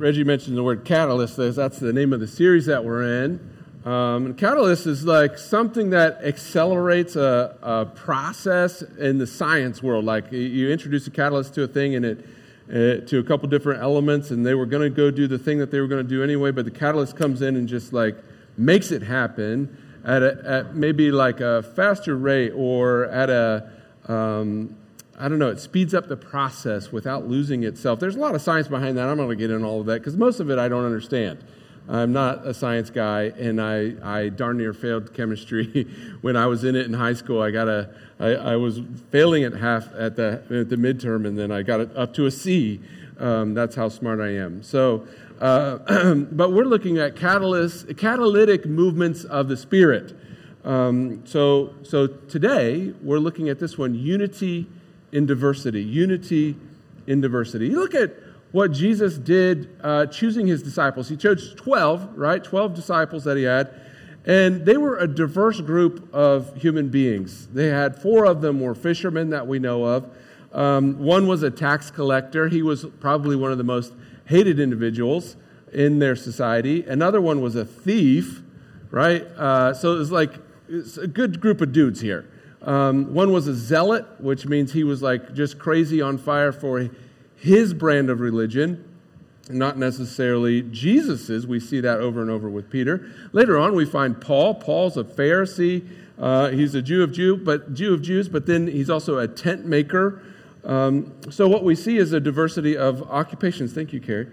Reggie mentioned the word catalyst. That's the name of the series that we're in. Um, catalyst is like something that accelerates a, a, process in the science world. Like you introduce a catalyst to a thing and it uh, to a couple different elements, and they were going to go do the thing that they were going to do anyway, but the catalyst comes in and just like makes it happen at, a, at maybe like a faster rate or at a um, I don't know, it speeds up the process without losing itself. There's a lot of science behind that. I'm not going to get into all of that because most of it I don't understand. I'm not a science guy, and I, I darn near failed chemistry when I was in it in high school. I got a, I, I was failing at half at the, at the midterm, and then I got it up to a C. Um, that's how smart I am. So, uh, but we're looking at catalyst, catalytic movements of the Spirit. Um, so, so today we're looking at this one: unity in diversity. Unity in diversity. You look at what Jesus did uh, choosing his disciples. He chose 12, right? 12 disciples that he had. And they were a diverse group of human beings. They had four of them were fishermen that we know of. Um, one was a tax collector. He was probably one of the most hated individuals in their society. Another one was a thief, right? Uh, so it was like it's a good group of dudes here. Um, one was a zealot, which means he was like just crazy on fire for his brand of religion, not necessarily Jesus's. We see that over and over with Peter. Later on, we find Paul. Paul's a Pharisee. Uh, he's a Jew of Jew, but Jew of Jews, but then he's also a tent maker. Um, so what we see is a diversity of occupations. Thank you, Carrie.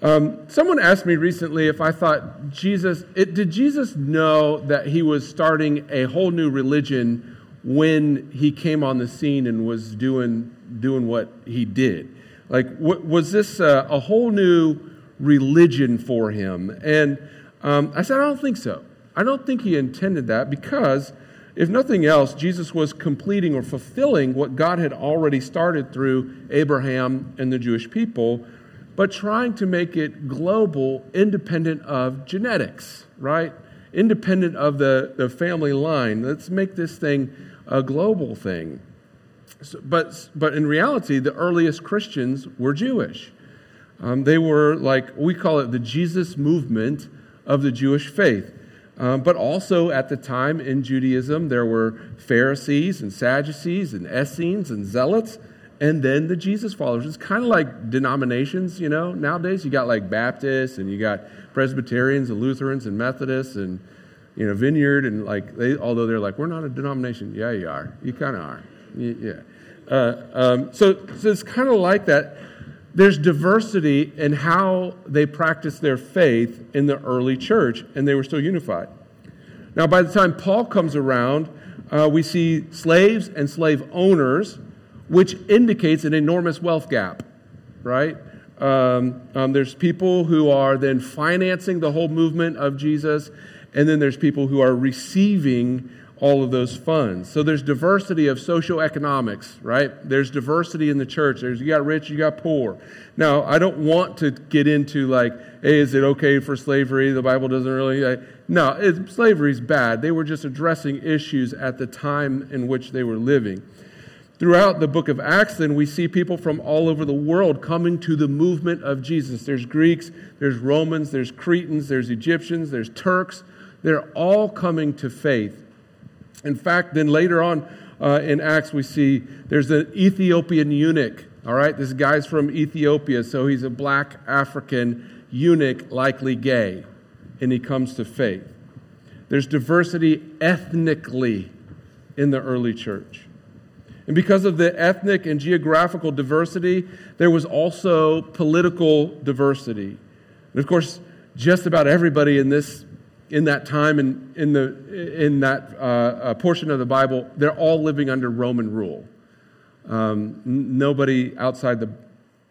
Um, someone asked me recently if I thought Jesus, it, did Jesus know that he was starting a whole new religion when he came on the scene and was doing, doing what he did. Like, was this a, a whole new religion for him? And um, I said, I don't think so. I don't think he intended that because, if nothing else, Jesus was completing or fulfilling what God had already started through Abraham and the Jewish people, but trying to make it global, independent of genetics, right? Independent of the, the family line. Let's make this thing a global thing. So, but, but in reality, the earliest Christians were Jewish. Um, they were like, we call it the Jesus movement of the Jewish faith. Um, but also at the time in Judaism, there were Pharisees and Sadducees and Essenes and Zealots, and then the Jesus followers. It's kind of like denominations, you know. Nowadays, you got like Baptists and you got Presbyterians and Lutherans and Methodists and you know, Vineyard, and like, they, although they're like, we're not a denomination. Yeah, you are. You kind of are. Yeah. Uh, um, so, so it's kind of like that. There's diversity in how they practiced their faith in the early church, and they were still unified. Now, by the time Paul comes around, uh, we see slaves and slave owners, which indicates an enormous wealth gap, right? Um, um, there's people who are then financing the whole movement of Jesus, and then there's people who are receiving all of those funds. So there's diversity of socioeconomics, right? There's diversity in the church. There's you got rich, you got poor. Now, I don't want to get into like, hey, is it okay for slavery? The Bible doesn't really. Like, no, it, slavery's bad. They were just addressing issues at the time in which they were living. Throughout the book of Acts, then, we see people from all over the world coming to the movement of Jesus. There's Greeks, there's Romans, there's Cretans, there's Egyptians, there's Turks, they're all coming to faith. In fact, then later on uh, in Acts, we see there's an Ethiopian eunuch. All right, this guy's from Ethiopia, so he's a black African eunuch, likely gay, and he comes to faith. There's diversity ethnically in the early church. And because of the ethnic and geographical diversity, there was also political diversity. And of course, just about everybody in this in that time and in, the, in that uh, uh, portion of the Bible, they're all living under Roman rule. Um, nobody outside the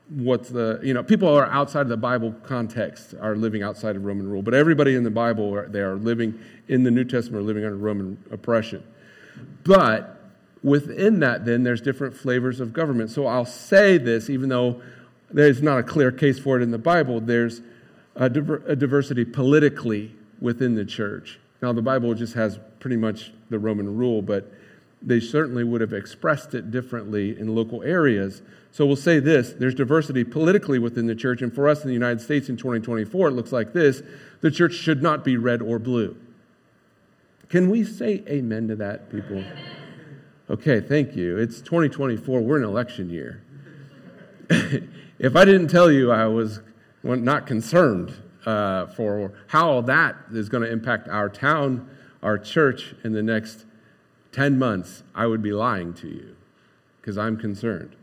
what's the you know people are outside of the Bible context are living outside of Roman rule, but everybody in the Bible are, they are living in the New Testament are living under Roman oppression. But within that, then there's different flavors of government. So I'll say this, even though there's not a clear case for it in the Bible. There's a, diver- a diversity politically within the church. Now, the Bible just has pretty much the Roman rule, but they certainly would have expressed it differently in local areas. So we'll say this there's diversity politically within the church, and for us in the United States in 2024, it looks like this the church should not be red or blue. Can we say amen to that, people? Okay, thank you. It's 2024, we're in election year. if I didn't tell you I was not concerned uh, for how that is going to impact our town, our church in the next 10 months, I would be lying to you because I'm concerned.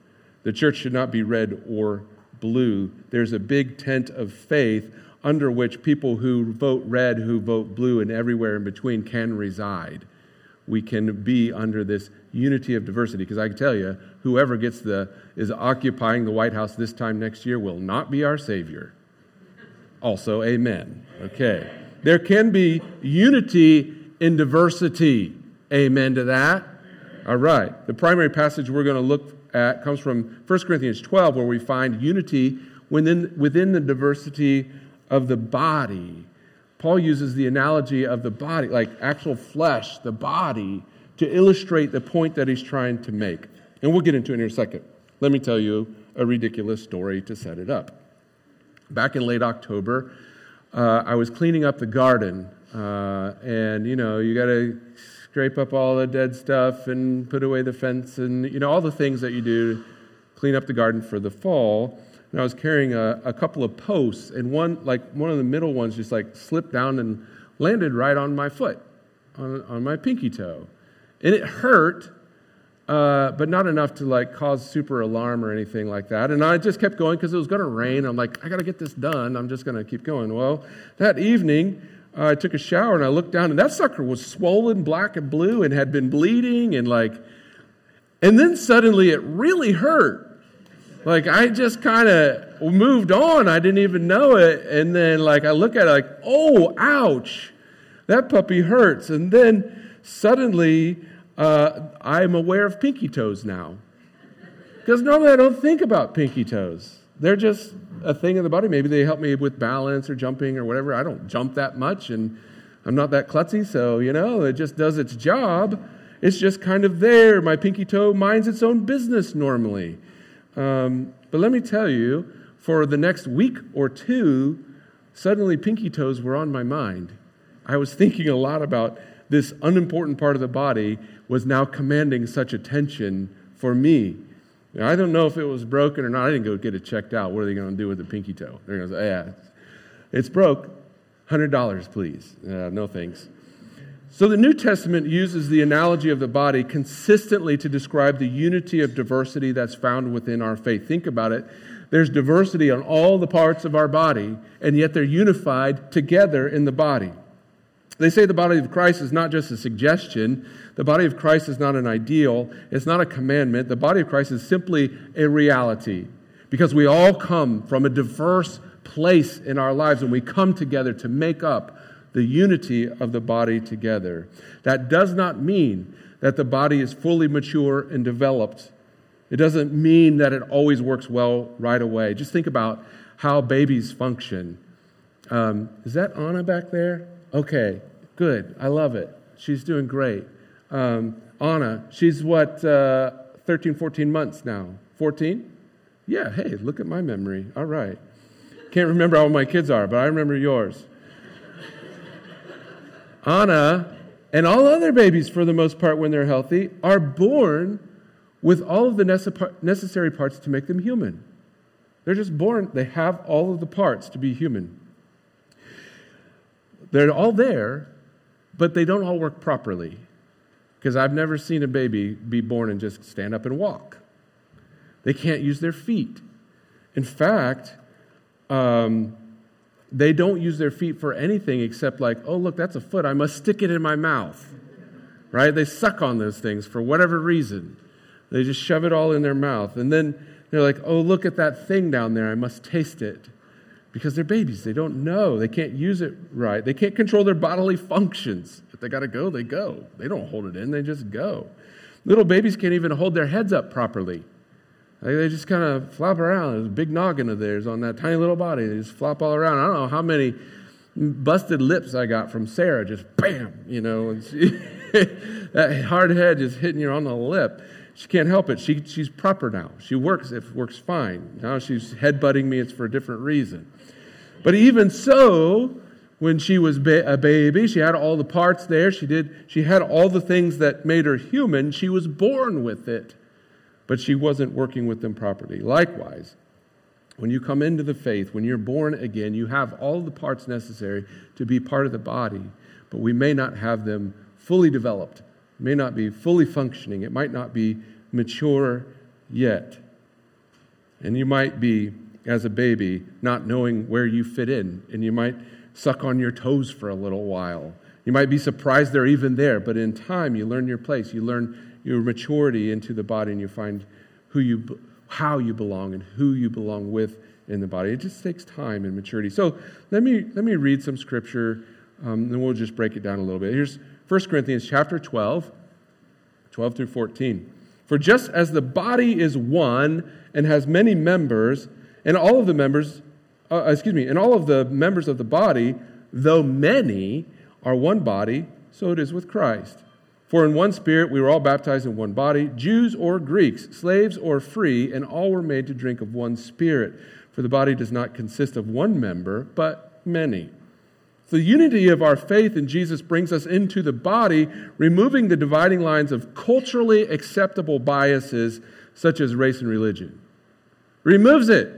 The church should not be red or blue. There's a big tent of faith under which people who vote red, who vote blue, and everywhere in between can reside. We can be under this unity of diversity because I can tell you, whoever gets the is occupying the White House this time next year will not be our savior. Also, amen. Okay. There can be unity in diversity. Amen to that. All right. The primary passage we're going to look at comes from 1 Corinthians 12, where we find unity within, within the diversity of the body. Paul uses the analogy of the body, like actual flesh, the body, to illustrate the point that he's trying to make. And we'll get into it in a second. Let me tell you a ridiculous story to set it up. Back in late October, uh, I was cleaning up the garden, uh, and you know, you got to scrape up all the dead stuff and put away the fence and you know all the things that you do to clean up the garden for the fall. And i was carrying a, a couple of posts and one like one of the middle ones just like slipped down and landed right on my foot on, on my pinky toe. And it hurt uh, but not enough to like cause super alarm or anything like that. And I just kept going because it was going to rain. I'm like, I got to get this done. I'm just going to keep going. Well, that evening, uh, I took a shower and I looked down, and that sucker was swollen black and blue and had been bleeding, and like, and then suddenly it really hurt. Like, I just kind of moved on. I didn't even know it. And then, like, I look at it, like, oh, ouch, that puppy hurts. And then suddenly, uh, I'm aware of pinky toes now. Because normally I don't think about pinky toes. They're just a thing of the body. Maybe they help me with balance or jumping or whatever. I don't jump that much and I'm not that klutzy, so, you know, it just does its job. It's just kind of there. My pinky toe minds its own business normally. Um, but let me tell you, for the next week or two, suddenly pinky toes were on my mind. I was thinking a lot about this unimportant part of the body was now commanding such attention for me. Now, I don't know if it was broken or not. I didn't go get it checked out. What are they going to do with the pinky toe? They're going to say, yeah, it's broke. $100, please. Uh, no thanks. So the New Testament uses the analogy of the body consistently to describe the unity of diversity that's found within our faith. Think about it. There's diversity on all the parts of our body, and yet they're unified together in the body. They say the body of Christ is not just a suggestion. The body of Christ is not an ideal. It's not a commandment. The body of Christ is simply a reality because we all come from a diverse place in our lives and we come together to make up the unity of the body together. That does not mean that the body is fully mature and developed. It doesn't mean that it always works well right away. Just think about how babies function. Um, is that Anna back there? Okay. Good. I love it. She's doing great. Um, Anna, she's what, uh, 13, 14 months now? 14? Yeah, hey, look at my memory. All right. Can't remember how my kids are, but I remember yours. Anna and all other babies, for the most part, when they're healthy, are born with all of the necessary parts to make them human. They're just born, they have all of the parts to be human. They're all there, but they don't all work properly. Because I've never seen a baby be born and just stand up and walk. They can't use their feet. In fact, um, they don't use their feet for anything except, like, oh, look, that's a foot. I must stick it in my mouth. Right? They suck on those things for whatever reason. They just shove it all in their mouth. And then they're like, oh, look at that thing down there. I must taste it because they're babies. They don't know. They can't use it right. They can't control their bodily functions. If they got to go, they go. They don't hold it in, they just go. Little babies can't even hold their heads up properly. They just kind of flop around. There's a big noggin of theirs on that tiny little body. They just flop all around. I don't know how many busted lips I got from Sarah. Just bam, you know. that hard head just hitting you on the lip. She can't help it. She, she's proper now. She works, it works fine. Now she's headbutting me, it's for a different reason. But even so, when she was ba- a baby, she had all the parts there. She did she had all the things that made her human. She was born with it. But she wasn't working with them properly. Likewise, when you come into the faith, when you're born again, you have all the parts necessary to be part of the body, but we may not have them fully developed, may not be fully functioning, it might not be mature yet. And you might be, as a baby, not knowing where you fit in, and you might suck on your toes for a little while. You might be surprised they're even there, but in time you learn your place. You learn your maturity into the body, and you find who you how you belong and who you belong with in the body. It just takes time and maturity. So let me, let me read some scripture, um, and we'll just break it down a little bit. Here's 1 Corinthians chapter 12, 12 through 14. For just as the body is one and has many members, and all of the members, uh, excuse me, and all of the members of the body, though many, are one body, so it is with Christ. For in one spirit we were all baptized in one body, Jews or Greeks, slaves or free, and all were made to drink of one spirit. For the body does not consist of one member, but many. The unity of our faith in Jesus brings us into the body, removing the dividing lines of culturally acceptable biases such as race and religion. Removes it.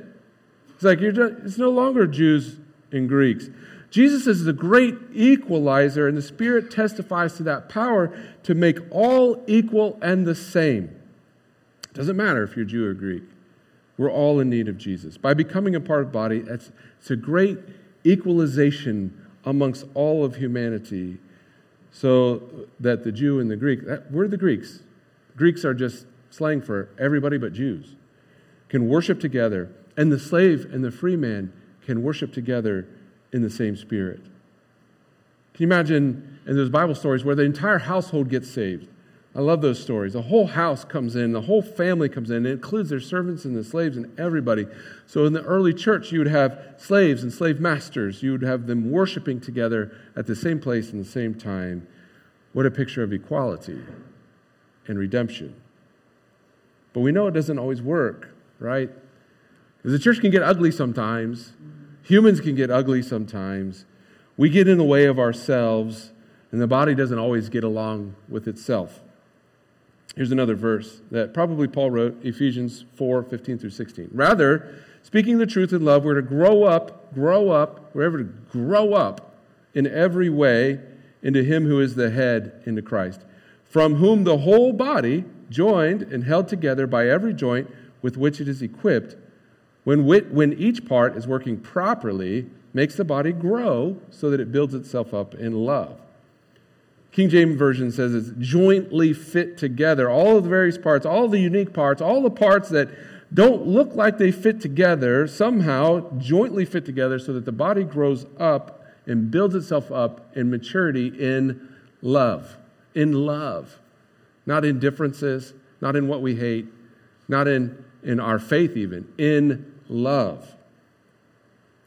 It's like you're just, it's no longer Jews and Greeks. Jesus is the great equalizer, and the Spirit testifies to that power to make all equal and the same. It doesn't matter if you're Jew or Greek. We're all in need of Jesus. By becoming a part of body, it's, it's a great equalization amongst all of humanity so that the Jew and the Greek, that, we're the Greeks. Greeks are just slang for everybody but Jews, can worship together. And the slave and the free man can worship together in the same spirit. Can you imagine in those Bible stories where the entire household gets saved? I love those stories. The whole house comes in, the whole family comes in. It includes their servants and the slaves and everybody. So in the early church, you would have slaves and slave masters. You would have them worshiping together at the same place and the same time. What a picture of equality and redemption. But we know it doesn't always work, right? Because the church can get ugly sometimes. Humans can get ugly sometimes. We get in the way of ourselves, and the body doesn't always get along with itself. Here's another verse that probably Paul wrote, Ephesians 4 15 through 16. Rather, speaking the truth in love, we're to grow up, grow up, we're ever to grow up in every way into Him who is the head, into Christ, from whom the whole body, joined and held together by every joint with which it is equipped, when, when each part is working properly, makes the body grow so that it builds itself up in love. King James Version says it's jointly fit together. All of the various parts, all the unique parts, all the parts that don't look like they fit together, somehow jointly fit together so that the body grows up and builds itself up in maturity in love. In love. Not in differences, not in what we hate, not in, in our faith, even. In love.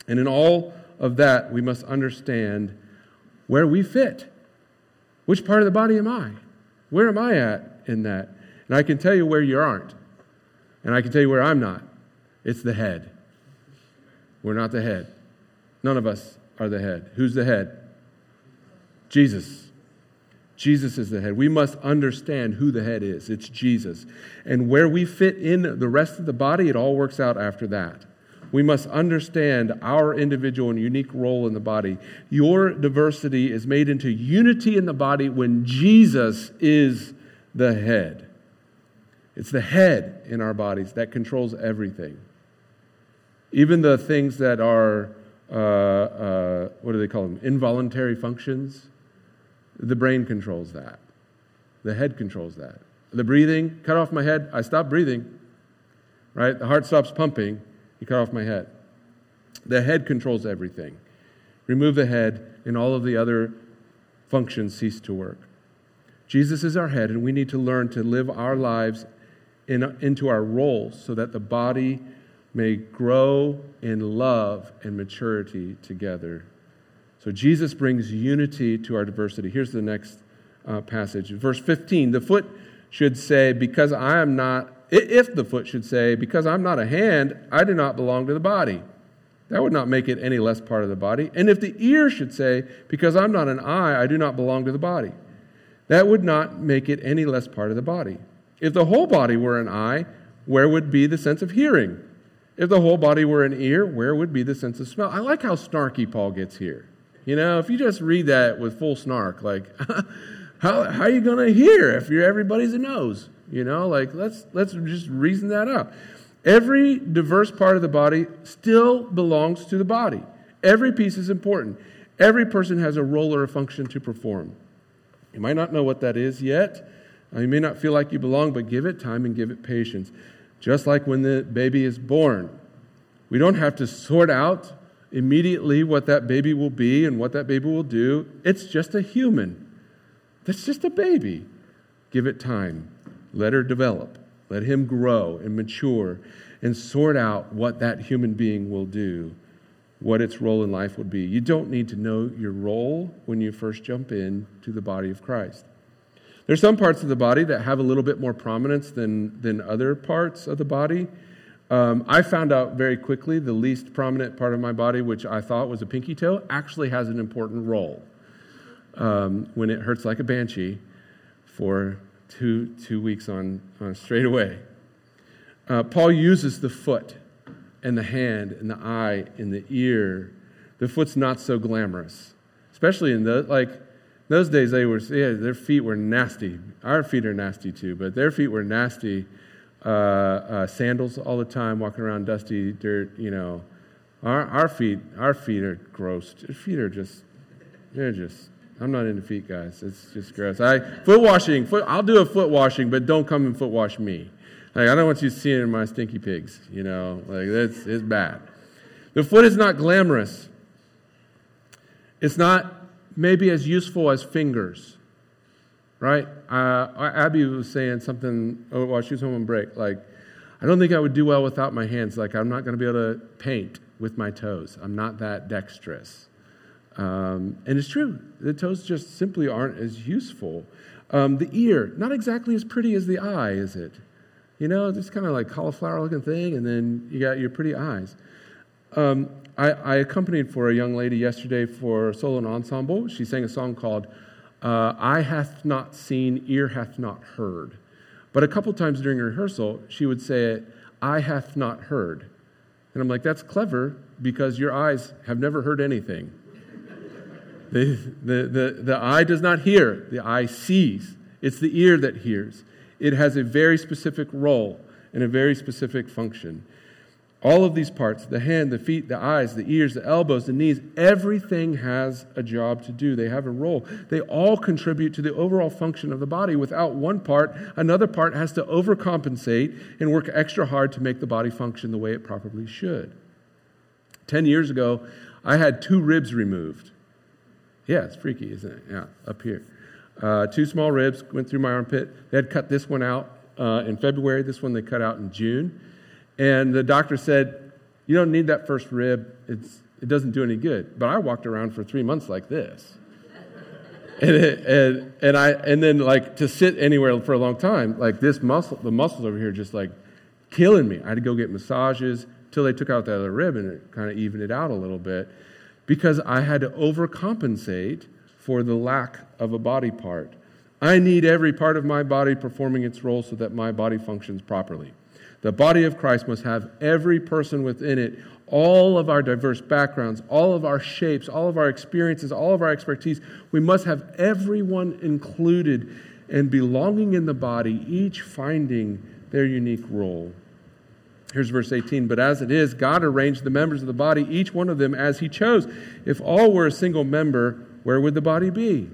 And in all of that, we must understand where we fit. Which part of the body am I? Where am I at in that? And I can tell you where you aren't. And I can tell you where I'm not. It's the head. We're not the head. None of us are the head. Who's the head? Jesus. Jesus is the head. We must understand who the head is. It's Jesus. And where we fit in the rest of the body, it all works out after that. We must understand our individual and unique role in the body. Your diversity is made into unity in the body when Jesus is the head. It's the head in our bodies that controls everything. Even the things that are, uh, uh, what do they call them? Involuntary functions the brain controls that. The head controls that. The breathing, cut off my head, I stop breathing. Right? The heart stops pumping, cut off my head. The head controls everything. Remove the head, and all of the other functions cease to work. Jesus is our head, and we need to learn to live our lives in, into our roles so that the body may grow in love and maturity together so Jesus brings unity to our diversity. Here's the next uh, passage. Verse 15 the foot should say, Because I am not, if the foot should say, Because I'm not a hand, I do not belong to the body. That would not make it any less part of the body. And if the ear should say, Because I'm not an eye, I do not belong to the body, that would not make it any less part of the body. If the whole body were an eye, where would be the sense of hearing? If the whole body were an ear, where would be the sense of smell? I like how snarky Paul gets here. You know, if you just read that with full snark, like, how, how are you going to hear if you're everybody's a nose? You know, like, let's, let's just reason that up. Every diverse part of the body still belongs to the body. Every piece is important. Every person has a role or a function to perform. You might not know what that is yet. Uh, you may not feel like you belong, but give it time and give it patience. Just like when the baby is born. We don't have to sort out immediately what that baby will be and what that baby will do. It's just a human. That's just a baby. Give it time. Let her develop. Let him grow and mature and sort out what that human being will do, what its role in life would be. You don't need to know your role when you first jump in to the body of Christ. There's some parts of the body that have a little bit more prominence than, than other parts of the body. Um, I found out very quickly the least prominent part of my body, which I thought was a pinky toe, actually has an important role. Um, when it hurts like a banshee for two, two weeks on, on straight away. Uh, Paul uses the foot and the hand and the eye and the ear. The foot's not so glamorous, especially in the like those days. They were yeah, their feet were nasty. Our feet are nasty too, but their feet were nasty. Uh, uh, sandals all the time, walking around dusty dirt. You know, our our feet our feet are gross. Feet are just they're just I'm not into feet, guys. It's just gross. I foot washing. Foot, I'll do a foot washing, but don't come and foot wash me. Like I don't want you seeing my stinky pigs. You know, like that's it's bad. The foot is not glamorous. It's not maybe as useful as fingers, right? Uh, Abby was saying something oh, while she was home on break. Like, I don't think I would do well without my hands. Like, I'm not going to be able to paint with my toes. I'm not that dexterous. Um, and it's true, the toes just simply aren't as useful. Um, the ear, not exactly as pretty as the eye, is it? You know, just kind of like cauliflower looking thing, and then you got your pretty eyes. Um, I, I, accompanied for a young lady yesterday for solo ensemble. She sang a song called uh, Eye Hath Not Seen, Ear Hath Not Heard. But a couple times during rehearsal, she would say it, I hath not heard. And I'm like, that's clever because your eyes have never heard anything. The, the, the, eye does not hear, the eye sees. It's the ear that hears. It has a very specific role and a very specific function. All of these parts the hand, the feet, the eyes, the ears, the elbows, the knees everything has a job to do. They have a role. They all contribute to the overall function of the body. Without one part, another part has to overcompensate and work extra hard to make the body function the way it properly should. Ten years ago, I had two ribs removed. Yeah, it's freaky, isn't it? Yeah, up here. Uh, two small ribs went through my armpit. They had cut this one out uh, in February. This one they cut out in June. And the doctor said, You don't need that first rib. It's, it doesn't do any good. But I walked around for three months like this. and, it, and, and, I, and then, like, to sit anywhere for a long time, like this muscle, the muscles over here just like killing me. I had to go get massages till they took out the other rib and it kind of evened it out a little bit because I had to overcompensate for the lack of a body part. I need every part of my body performing its role so that my body functions properly. The body of Christ must have every person within it, all of our diverse backgrounds, all of our shapes, all of our experiences, all of our expertise. We must have everyone included and belonging in the body, each finding their unique role. Here's verse 18. But as it is, God arranged the members of the body, each one of them as he chose. If all were a single member, where would the body be?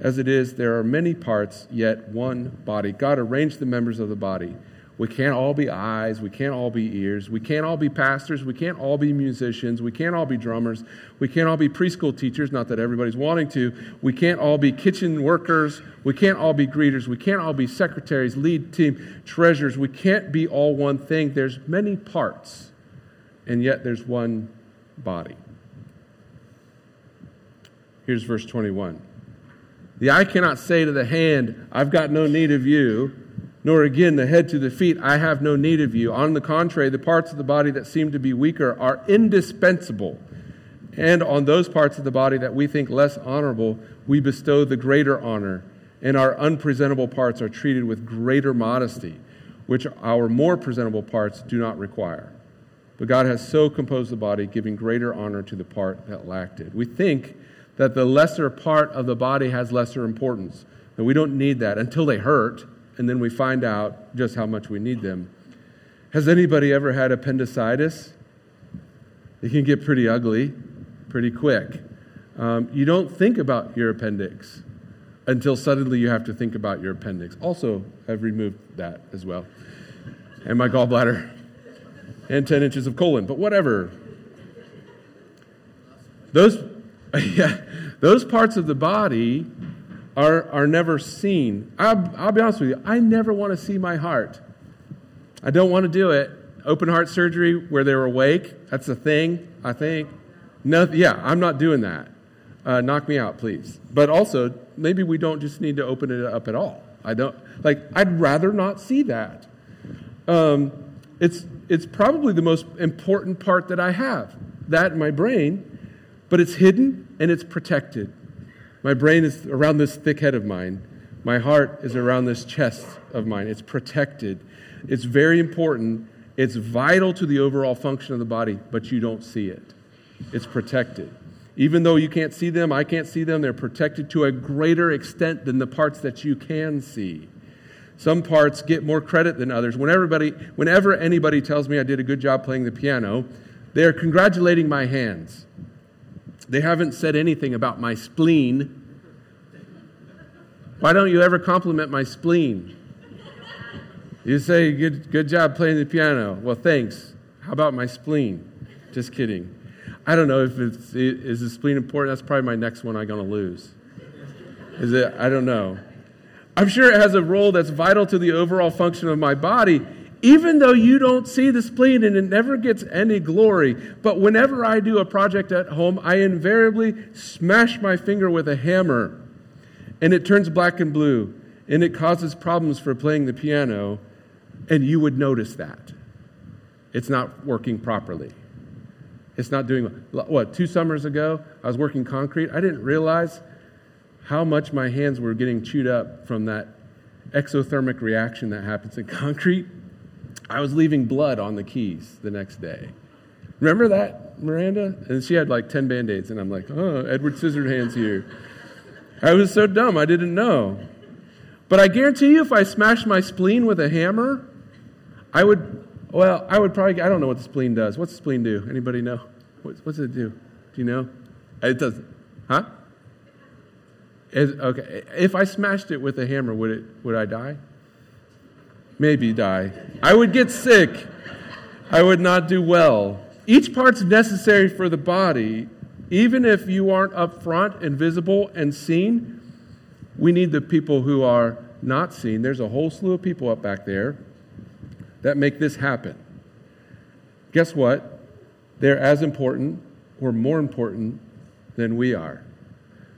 As it is, there are many parts, yet one body. God arranged the members of the body. We can't all be eyes. We can't all be ears. We can't all be pastors. We can't all be musicians. We can't all be drummers. We can't all be preschool teachers, not that everybody's wanting to. We can't all be kitchen workers. We can't all be greeters. We can't all be secretaries, lead team, treasurers. We can't be all one thing. There's many parts, and yet there's one body. Here's verse 21. The eye cannot say to the hand, I've got no need of you, nor again the head to the feet, I have no need of you. On the contrary, the parts of the body that seem to be weaker are indispensable. And on those parts of the body that we think less honorable, we bestow the greater honor, and our unpresentable parts are treated with greater modesty, which our more presentable parts do not require. But God has so composed the body, giving greater honor to the part that lacked it. We think that the lesser part of the body has lesser importance. And we don't need that until they hurt, and then we find out just how much we need them. Has anybody ever had appendicitis? It can get pretty ugly pretty quick. Um, you don't think about your appendix until suddenly you have to think about your appendix. Also, I've removed that as well. And my gallbladder. And 10 inches of colon, but whatever. Those, yeah, those parts of the body are, are never seen. I'll, I'll be honest with you, I never want to see my heart. I don't want to do it. Open heart surgery where they're awake, that's a thing, I think. No, yeah, I'm not doing that. Uh, knock me out, please. But also, maybe we don't just need to open it up at all. I don't like. I'd rather not see that. Um, it's it's probably the most important part that I have. That in my brain but it's hidden and it's protected. My brain is around this thick head of mine. My heart is around this chest of mine. It's protected. It's very important. It's vital to the overall function of the body, but you don't see it. It's protected. Even though you can't see them, I can't see them, they're protected to a greater extent than the parts that you can see. Some parts get more credit than others. When everybody, whenever anybody tells me I did a good job playing the piano, they're congratulating my hands. They haven't said anything about my spleen. Why don't you ever compliment my spleen? You say, good, good job playing the piano. Well, thanks. How about my spleen? Just kidding. I don't know if it's, is the spleen important? That's probably my next one I'm going to lose. Is it? I don't know. I'm sure it has a role that's vital to the overall function of my body, even though you don't see the spleen and it never gets any glory. But whenever I do a project at home, I invariably smash my finger with a hammer and it turns black and blue and it causes problems for playing the piano, and you would notice that. It's not working properly. It's not doing what? Two summers ago, I was working concrete. I didn't realize how much my hands were getting chewed up from that exothermic reaction that happens in concrete. I was leaving blood on the keys the next day. Remember that, Miranda? And she had like 10 band aids, and I'm like, oh, Edward Scissorhands here. I was so dumb, I didn't know. But I guarantee you, if I smashed my spleen with a hammer, I would, well, I would probably, I don't know what the spleen does. What's the spleen do? Anybody know? What's, it do? Do you know? It doesn't, huh? okay. If I smashed it with a hammer, would, it, would I die? Maybe die. I would get sick. I would not do well. Each part's necessary for the body. Even if you aren't up front and visible and seen, we need the people who are not seen. There's a whole slew of people up back there that make this happen. Guess what? They're as important or more important than we are.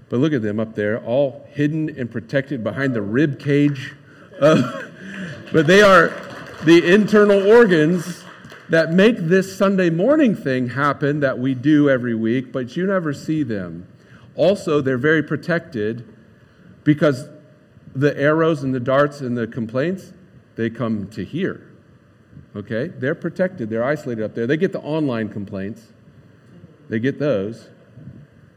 But look at them up there, all hidden and protected behind the rib cage of but they are the internal organs that make this Sunday morning thing happen that we do every week, but you never see them. Also, they're very protected because the arrows and the darts and the complaints, they come to here. Okay? They're protected, they're isolated up there. They get the online complaints, they get those.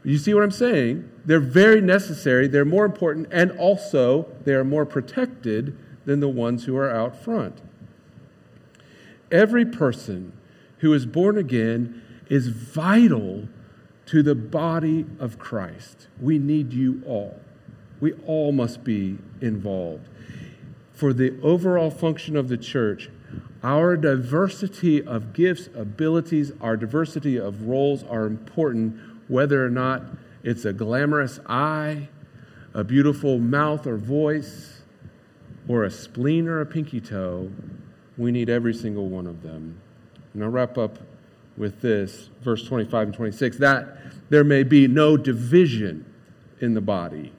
You see what I'm saying? They're very necessary, they're more important, and also they are more protected than the ones who are out front. Every person who is born again is vital to the body of Christ. We need you all. We all must be involved. For the overall function of the church, our diversity of gifts, abilities, our diversity of roles are important, whether or not it's a glamorous eye, a beautiful mouth or voice, or a spleen or a pinky toe, we need every single one of them. And I'll wrap up with this, verse 25 and 26, that there may be no division in the body,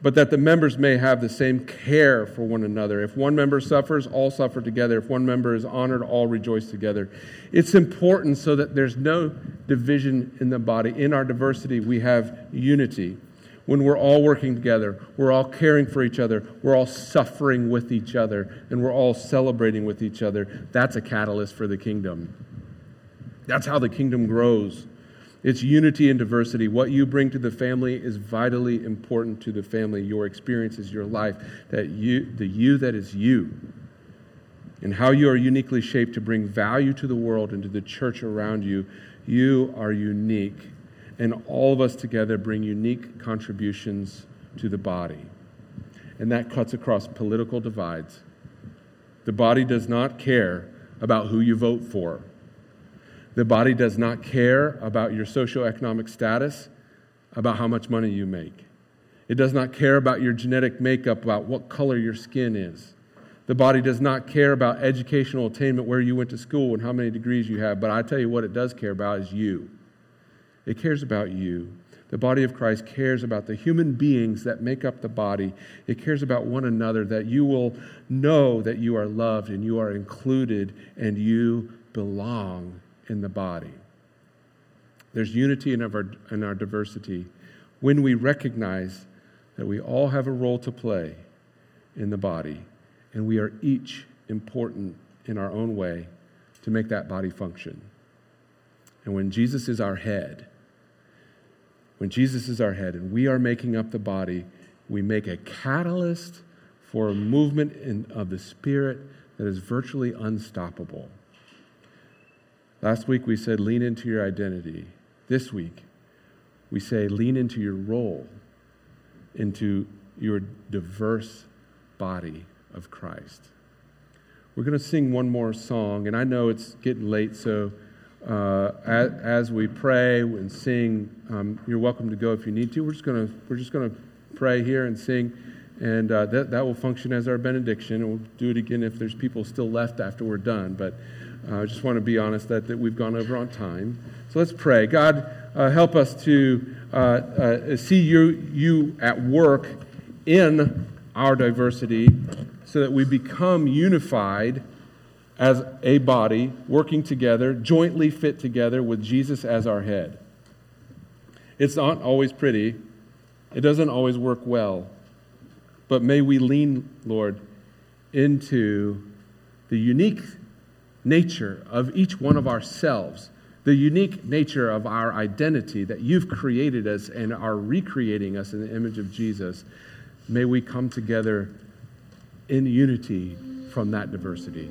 but that the members may have the same care for one another. If one member suffers, all suffer together. If one member is honored, all rejoice together. It's important so that there's no division in the body. In our diversity, we have unity. When we're all working together, we're all caring for each other, we're all suffering with each other, and we're all celebrating with each other. That's a catalyst for the kingdom. That's how the kingdom grows. It's unity and diversity. What you bring to the family is vitally important to the family. Your experiences, your life, that you, the you that is you, and how you are uniquely shaped to bring value to the world and to the church around you. You are unique, and all of us together bring unique contributions to the body. And that cuts across political divides. The body does not care about who you vote for. The body does not care about your socioeconomic status, about how much money you make. It does not care about your genetic makeup, about what color your skin is. The body does not care about educational attainment, where you went to school, and how many degrees you have. But I tell you what, it does care about is you. It cares about you. The body of Christ cares about the human beings that make up the body. It cares about one another, that you will know that you are loved and you are included and you belong in the body. There's unity in our, in our diversity when we recognize that we all have a role to play in the body, and we are each important in our own way to make that body function. And when Jesus is our head, when Jesus is our head and we are making up the body, we make a catalyst for a movement in, of the Spirit that is virtually unstoppable. Last week we said, lean into your identity. This week we say, lean into your role, into your diverse body of Christ. We're going to sing one more song, and I know it's getting late, so uh, as, as, we pray and sing, um, you're welcome to go if you need to. We're just to we're just to pray here and sing, and uh, that that will function as our benediction. And we'll do it again if there's people still left after we're done. But uh, I just want to be honest that, that we've gone over on time. So let's pray. God, uh, help us to uh, see you, you at work in our diversity so that we become unified as a body, working together, jointly fit together with Jesus as our head. It's not always pretty, it doesn't always work well. But may we lean, Lord, into the unique nature of each one of ourselves, the unique nature of our identity that you've created us and are recreating us in the image of Jesus, may we come together in unity from that diversity.